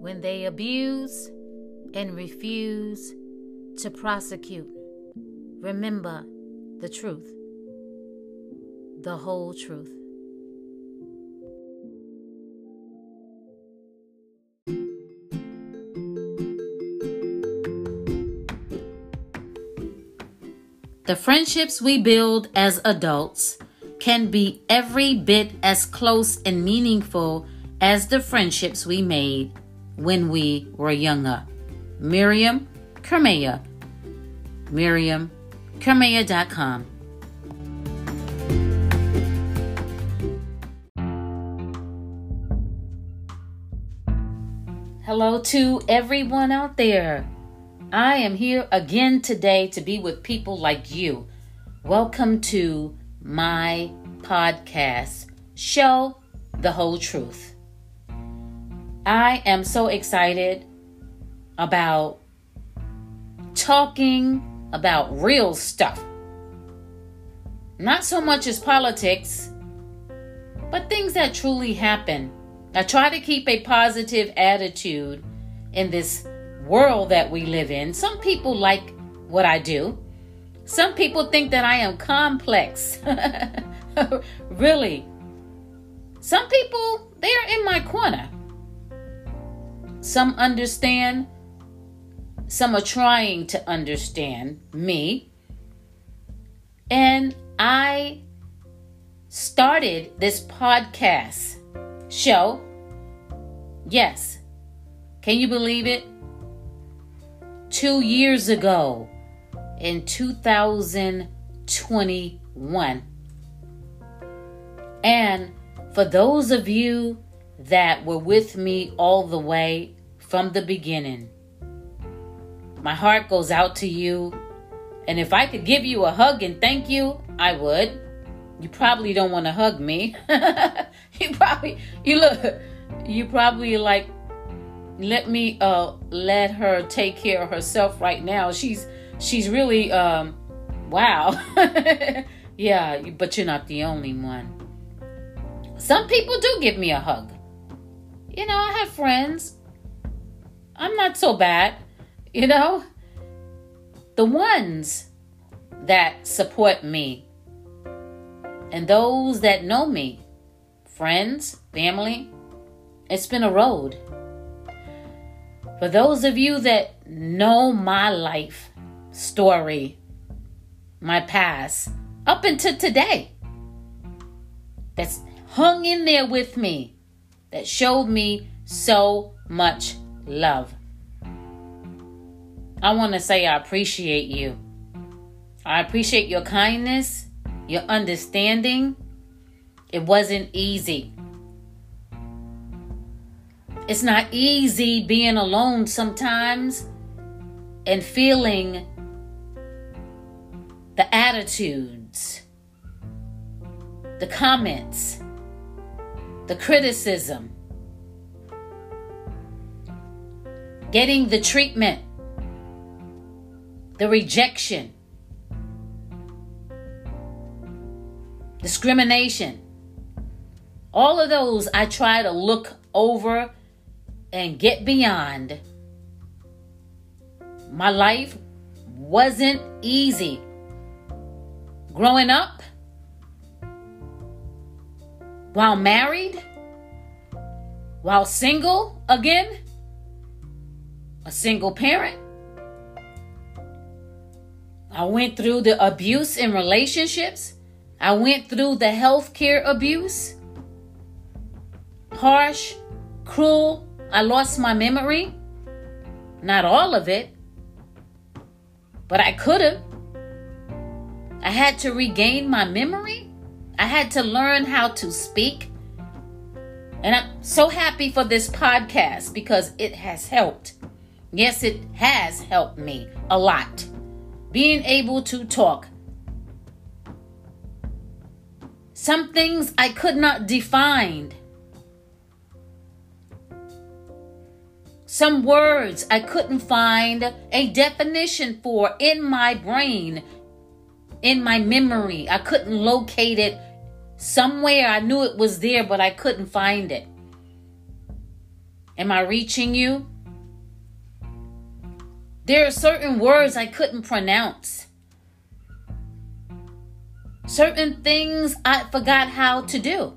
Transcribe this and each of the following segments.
when they abuse and refuse to prosecute. Remember the truth, the whole truth. The friendships we build as adults can be every bit as close and meaningful as the friendships we made when we were younger. Miriam Kirmayer. MiriamKirmayer.com. Hello to everyone out there. I am here again today to be with people like you. Welcome to my podcast show, The Whole Truth. I am so excited about talking about real stuff. Not so much as politics, but things that truly happen. I try to keep a positive attitude in this world that we live in. Some people like what I do. Some people think that I am complex. really. Some people, they're in my corner. Some understand, some are trying to understand me. And I started this podcast show. Yes. Can you believe it? Two years ago in 2021. And for those of you that were with me all the way from the beginning, my heart goes out to you. And if I could give you a hug and thank you, I would. You probably don't want to hug me. you probably you look you probably like let me uh let her take care of herself right now. She's she's really um wow. yeah, but you're not the only one. Some people do give me a hug. You know, I have friends. I'm not so bad, you know? The ones that support me and those that know me, friends, family, it's been a road. For those of you that know my life story, my past, up until today, that's hung in there with me, that showed me so much love. I want to say I appreciate you. I appreciate your kindness your understanding. It wasn't easy. It's not easy being alone sometimes and feeling the attitudes, the comments, the criticism, getting the treatment, the rejection. discrimination. All of those I try to look over and get beyond. My life wasn't easy. Growing up, while married, while single again, a single parent. I went through the abuse in relationships. I went through the healthcare abuse. Harsh, cruel. I lost my memory. Not all of it, but I could have. I had to regain my memory. I had to learn how to speak. And I'm so happy for this podcast because it has helped. Yes, it has helped me a lot. Being able to talk, Some things I could not define. Some words I couldn't find a definition for in my brain, in my memory. I couldn't locate it somewhere. I knew it was there, but I couldn't find it. Am I reaching you? There are certain words I couldn't pronounce. Certain things I forgot how to do.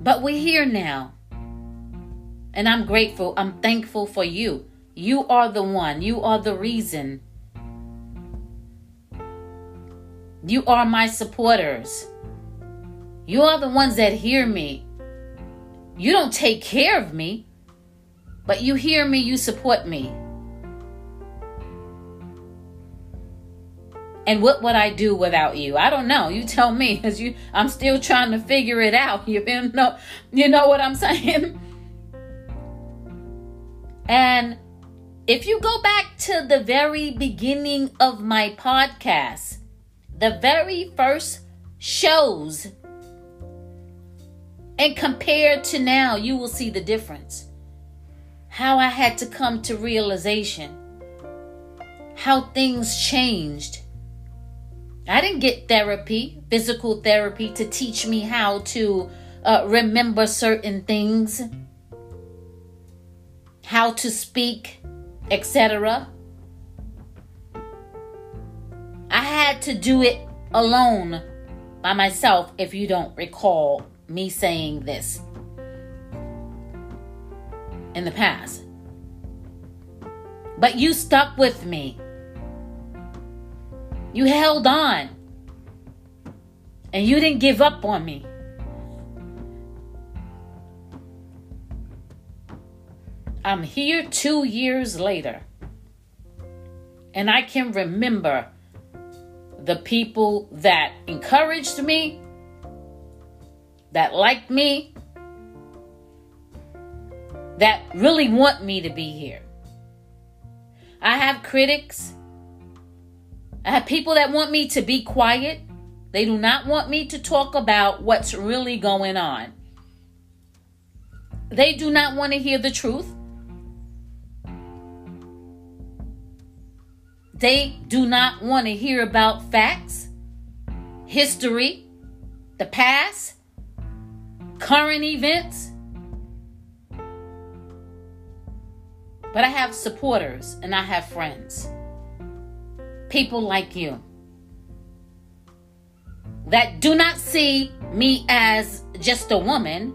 But we're here now. And I'm grateful. I'm thankful for you. You are the one. You are the reason. You are my supporters. You are the ones that hear me. You don't take care of me, but you hear me, you support me. And what would I do without you? I don't know. You tell me, cause you. I'm still trying to figure it out. You know, you know what I'm saying. And if you go back to the very beginning of my podcast, the very first shows, and compared to now, you will see the difference. How I had to come to realization, how things changed. I didn't get therapy, physical therapy, to teach me how to uh, remember certain things how to speak, etc. had to do it alone by myself if you don't recall me saying this in the past. But you stuck with me. You held on. And you didn't give up on me. I'm here two years later. And I can remember the people that encouraged me, that liked me, that really want me to be here. I have critics. I have people that want me to be quiet. They do not want me to talk about what's really going on. They do not want to hear the truth. They do not want to hear about facts, history, the past, current events. But I have supporters and I have friends. People like you that do not see me as just a woman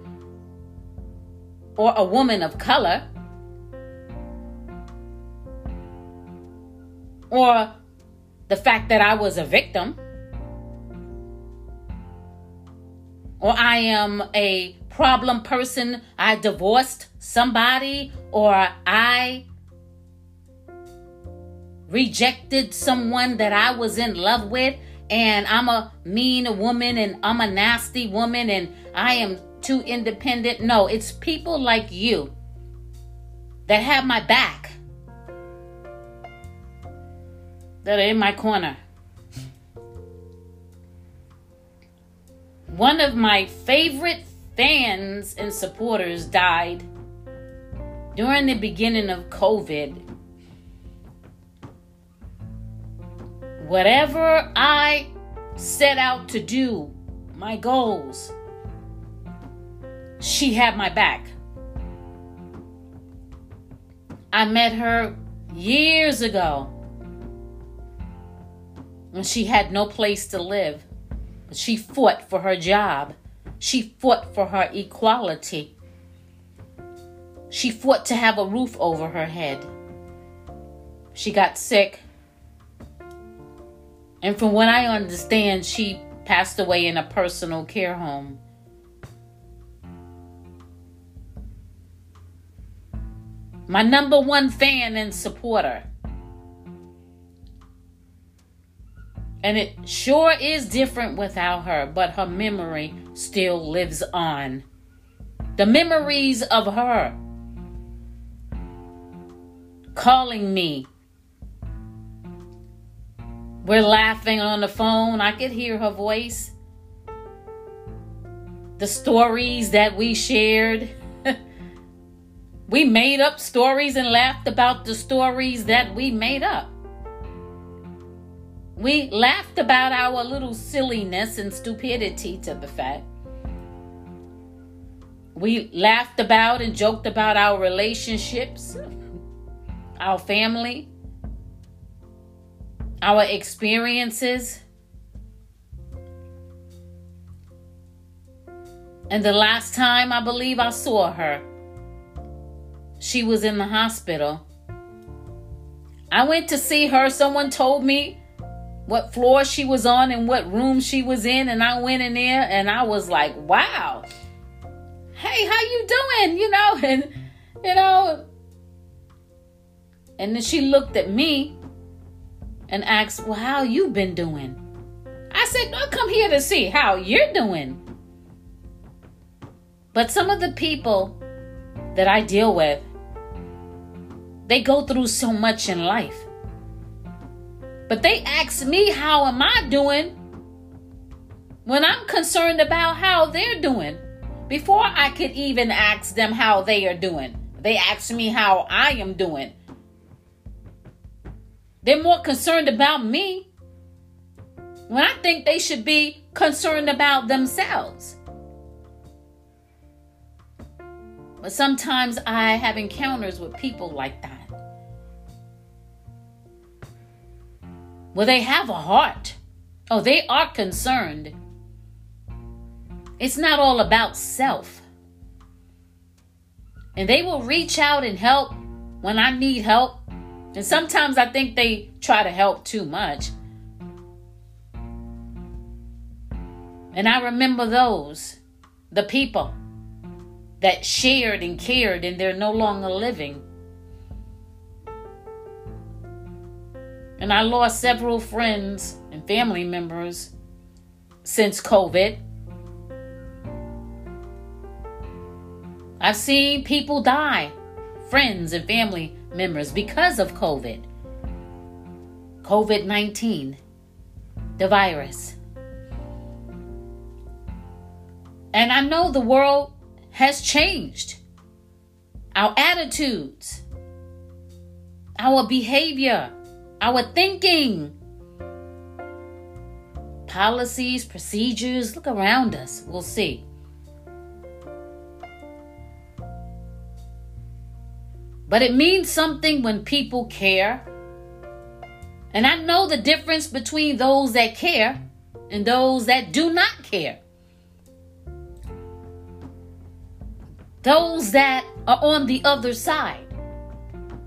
or a woman of color or the fact that I was a victim, or I am a problem person, I divorced somebody, or I rejected someone that I was in love with, and I'm a mean woman and I'm a nasty woman and I am too independent. No, it's people like you that have my back that are in my corner. One of my favorite fans and supporters died during the beginning of COVID. Whatever I set out to do, my goals, she had my back. I met her years ago when she had no place to live. She fought for her job. She fought for her equality. She fought to have a roof over her head. She got sick. And from what I understand, she passed away in a personal care home. My number one fan and supporter. And it sure is different without her, but her memory still lives on. The memories of her calling me. We're laughing on the phone. I could hear her voice. The stories that we shared. we made up stories and laughed about the stories that we made up. We laughed about our little silliness and stupidity to the fact. We laughed about and joked about our relationships, our family, our experiences. And the last time I believe I saw her, she was in the hospital. I went to see her. Someone told me what floor she was on and what room she was in, and I went in there and I was like, wow. Hey, how you doing? You know, and you know. And then she looked at me and asked, Well, how you been doing? I said, I come here to see how you're doing. But some of the people that I deal with, they go through so much in life. But they ask me, How am I doing? when I'm concerned about how they're doing. Before I could even ask them how they are doing, they ask me how I am doing. They're more concerned about me when I think they should be concerned about themselves. But sometimes I have encounters with people like that. Well, they have a heart. Oh, they are concerned. It's not all about self. And they will reach out and help when I need help. And sometimes I think they try to help too much. And I remember those, the people that shared and cared, and they're no longer living. And I lost several friends and family members since COVID. I've seen people die, friends and family members, because of COVID. COVID 19, the virus. And I know the world has changed. Our attitudes, our behavior, our thinking, policies, procedures. Look around us. We'll see. But it means something when people care. And I know the difference between those that care and those that do not care. Those that are on the other side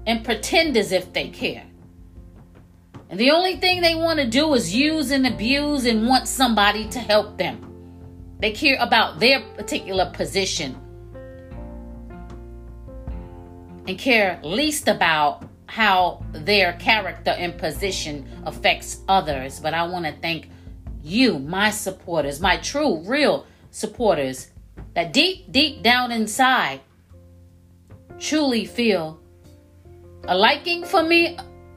and pretend as if they care. And the only thing they want to do is use and abuse and want somebody to help them. They care about their particular position and care least about how their character and position affects others. But I want to thank you, my supporters, my true, real supporters, that deep, deep down inside truly feel a liking for me.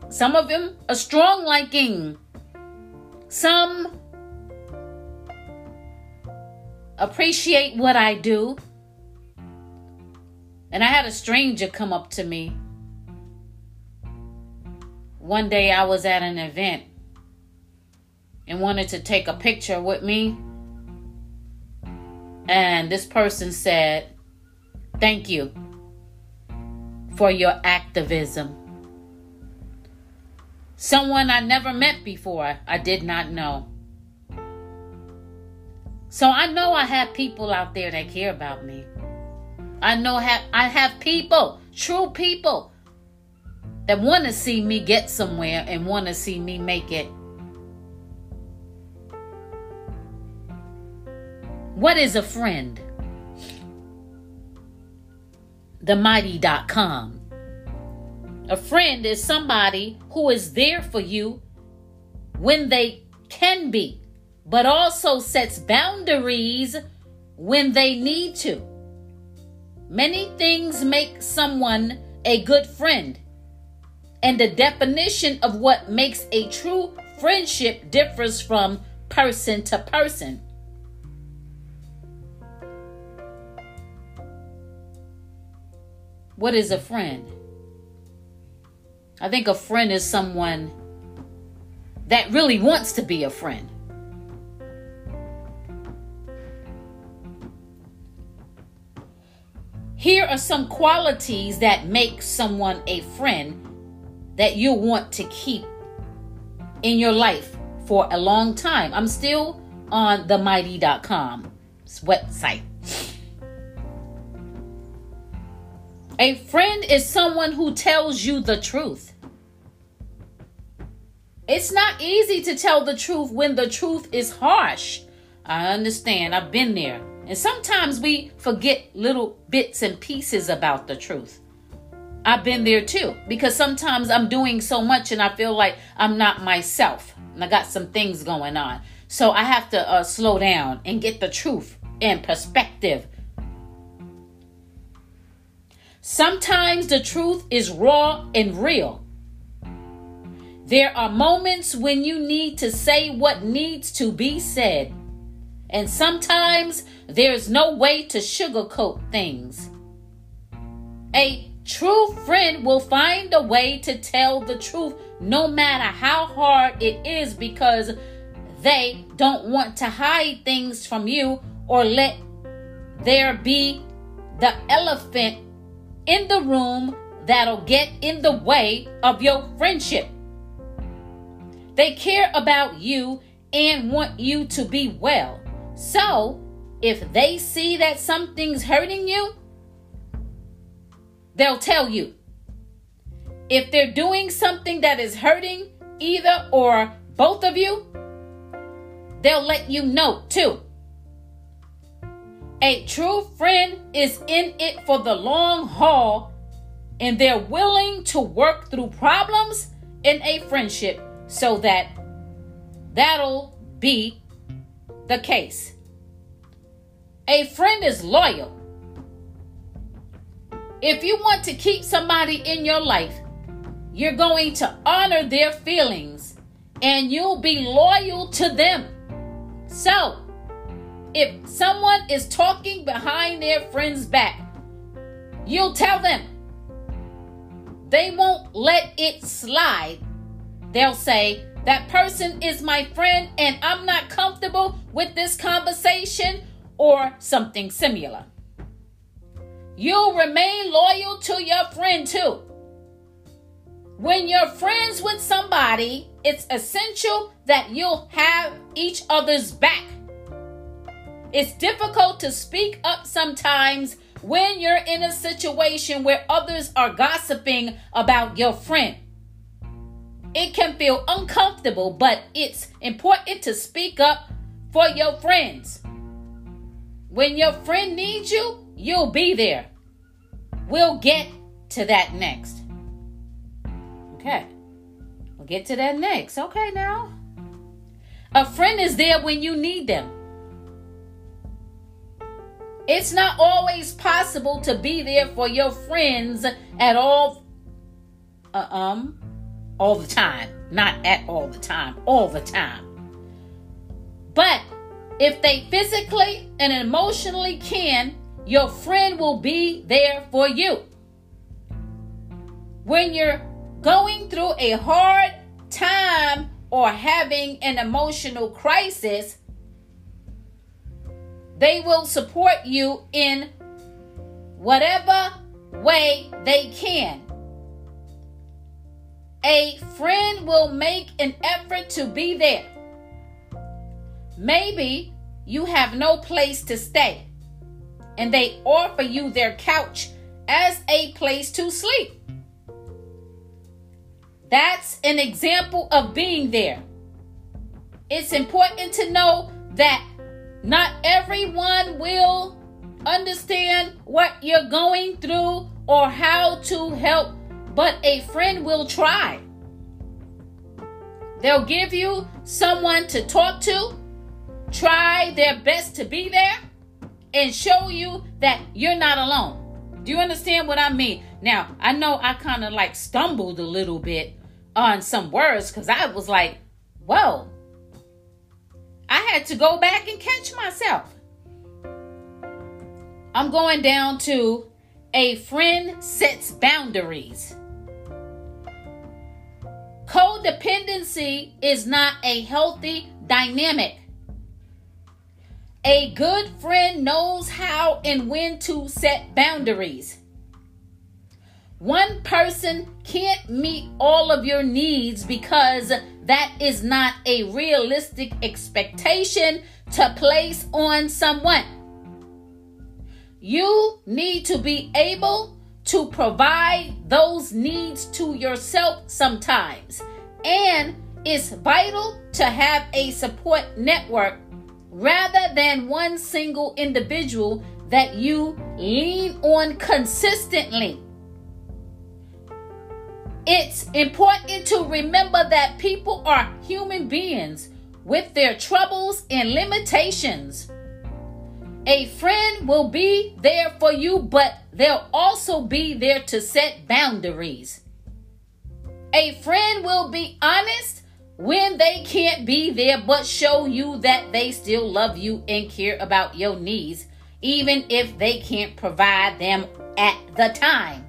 Some of them a strong liking. Some appreciate what I do. And I had a stranger come up to me. One day I was at an event and wanted to take a picture with me. And this person said, Thank you for your activism. Someone I never met before, I did not know. So I know I have people out there that care about me. I know have I have people, true people, that want to see me get somewhere and want to see me make it. What is a friend? TheMighty.com. A friend is somebody who is there for you when they can be, but also sets boundaries when they need to. Many things make someone a good friend, and the definition of what makes a true friendship differs from person to person. What is a friend? I think a friend is someone that really wants to be a friend. Here are some qualities that make someone a friend that you want to keep in your life for a long time. I'm still on the mighty.com website. A friend is someone who tells you the truth. It's not easy to tell the truth when the truth is harsh. I understand. I've been there. And sometimes we forget little bits and pieces about the truth. I've been there too because sometimes I'm doing so much and I feel like I'm not myself. And I got some things going on. So I have to uh, slow down and get the truth in perspective. Sometimes the truth is raw and real. There are moments when you need to say what needs to be said. And sometimes there's no way to sugarcoat things. A true friend will find a way to tell the truth no matter how hard it is because they don't want to hide things from you or let there be the elephant in the room that'll get in the way of your friendship. They care about you and want you to be well. So, if they see that something's hurting you, they'll tell you. If they're doing something that is hurting either or both of you, they'll let you know too. A true friend is in it for the long haul and they're willing to work through problems in a friendship so that that'll be the case. A friend is loyal. If you want to keep somebody in your life, you're going to honor their feelings and you'll be loyal to them. So, if someone is talking behind their friend's back, you'll tell them. They won't let it slide They'll say, That person is my friend and I'm not comfortable with this conversation or something similar. You'll remain loyal to your friend too. When you're friends with somebody, it's essential that you'll have each other's back. It's difficult to speak up sometimes when you're in a situation where others are gossiping about your friend. It can feel uncomfortable, but it's important to speak up for your friends. When your friend needs you, you'll be there. We'll get to that next. Okay. We'll get to that next. Okay, now. A friend is there when you need them. It's not always possible to be there for your friends at all uh, um all the time. Not at all the time, all the time. But if they physically and emotionally can, your friend will be there for you. When you're going through a hard time or having an emotional crisis, they will support you in whatever way they can. A friend will make an effort to be there. Maybe you have no place to stay and they offer you their couch as a place to sleep. That's an example of being there. It's important to know that not everyone will understand what you're going through or how to help but a friend will try. They'll give you someone to talk to, try their best to be there, and show you that you're not alone. Do you understand what I mean? Now, I know I kind of like stumbled a little bit on some words because I was like, whoa. I had to go back and catch myself. I'm going down to a friend sets boundaries. Codependency is not a healthy dynamic. A good friend knows how and when to set boundaries. One person can't meet all of your needs because that is not a realistic expectation to place on someone. You need to be able to provide those needs to yourself sometimes. And it's vital to have a support network rather than one single individual that you lean on consistently. It's important to remember that people are human beings with their troubles and limitations. A friend will be there for you, but they'll also be there to set boundaries. A friend will be honest when they can't be there, but show you that they still love you and care about your needs, even if they can't provide them at the time.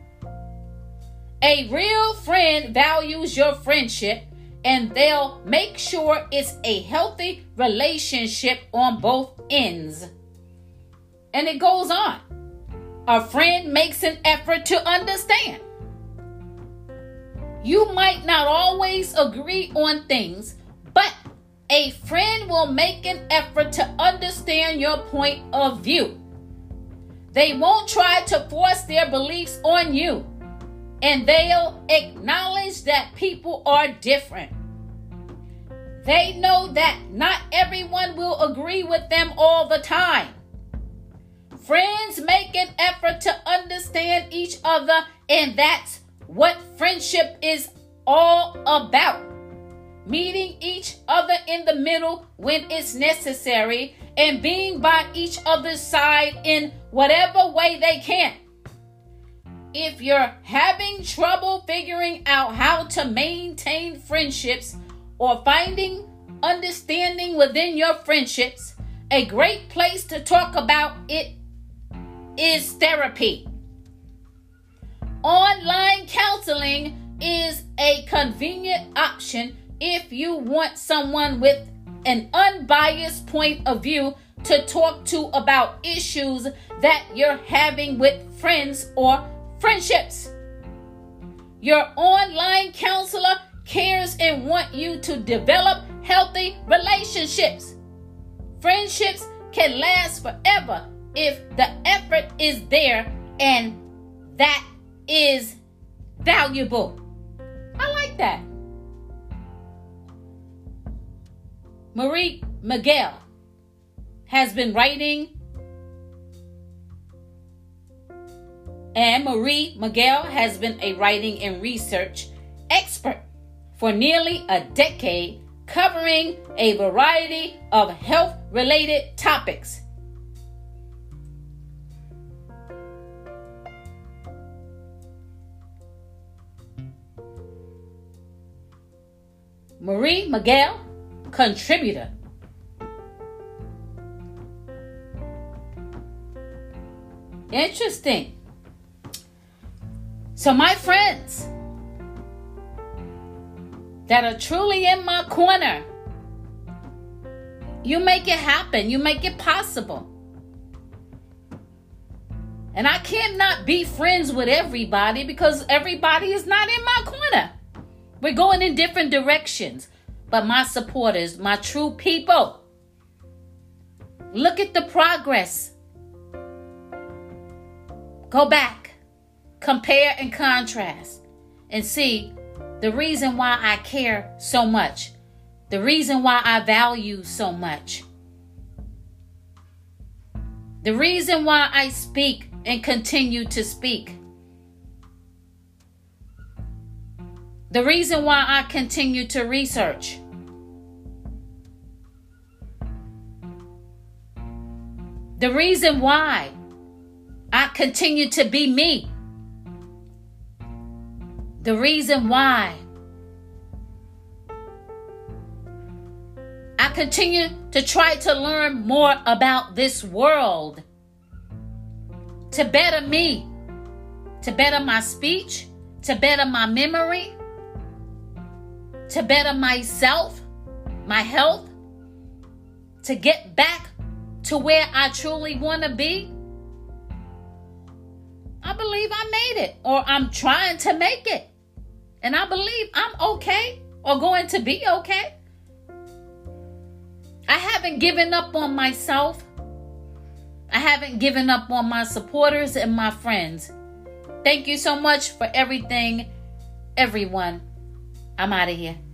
A real friend values your friendship and they'll make sure it's a healthy relationship on both ends. And it goes on. A friend makes an effort to understand. You might not always agree on things, but a friend will make an effort to understand your point of view. They won't try to force their beliefs on you, and they'll acknowledge that people are different. They know that not everyone will agree with them all the time. Friends make an effort to understand each other, and that's what friendship is all about. Meeting each other in the middle when it's necessary and being by each other's side in whatever way they can. If you're having trouble figuring out how to maintain friendships or finding understanding within your friendships, a great place to talk about it is therapy. Online counseling is a convenient option if you want someone with an unbiased point of view to talk to about issues that you're having with friends or friendships. Your online counselor cares and want you to develop healthy relationships. Friendships can last forever if the effort is there and that is valuable. I like that. Marie Miguel has been writing, and Marie Miguel has been a writing and research expert for nearly a decade, covering a variety of health related topics. Marie Miguel, contributor. Interesting. So, my friends that are truly in my corner, you make it happen, you make it possible. And I cannot be friends with everybody because everybody is not in my corner. We're going in different directions. But my supporters, my true people, look at the progress. Go back, compare and contrast, and see the reason why I care so much, the reason why I value so much, the reason why I speak and continue to speak. The reason why I continue to research. The reason why I continue to be me. The reason why I continue to try to learn more about this world to better me, to better my speech, to better my memory, to better myself, my health, to get back to where I truly want to be, I believe I made it or I'm trying to make it. And I believe I'm okay or going to be okay. I haven't given up on myself. I haven't given up on my supporters and my friends. Thank you so much for everything, everyone. I'm out of here.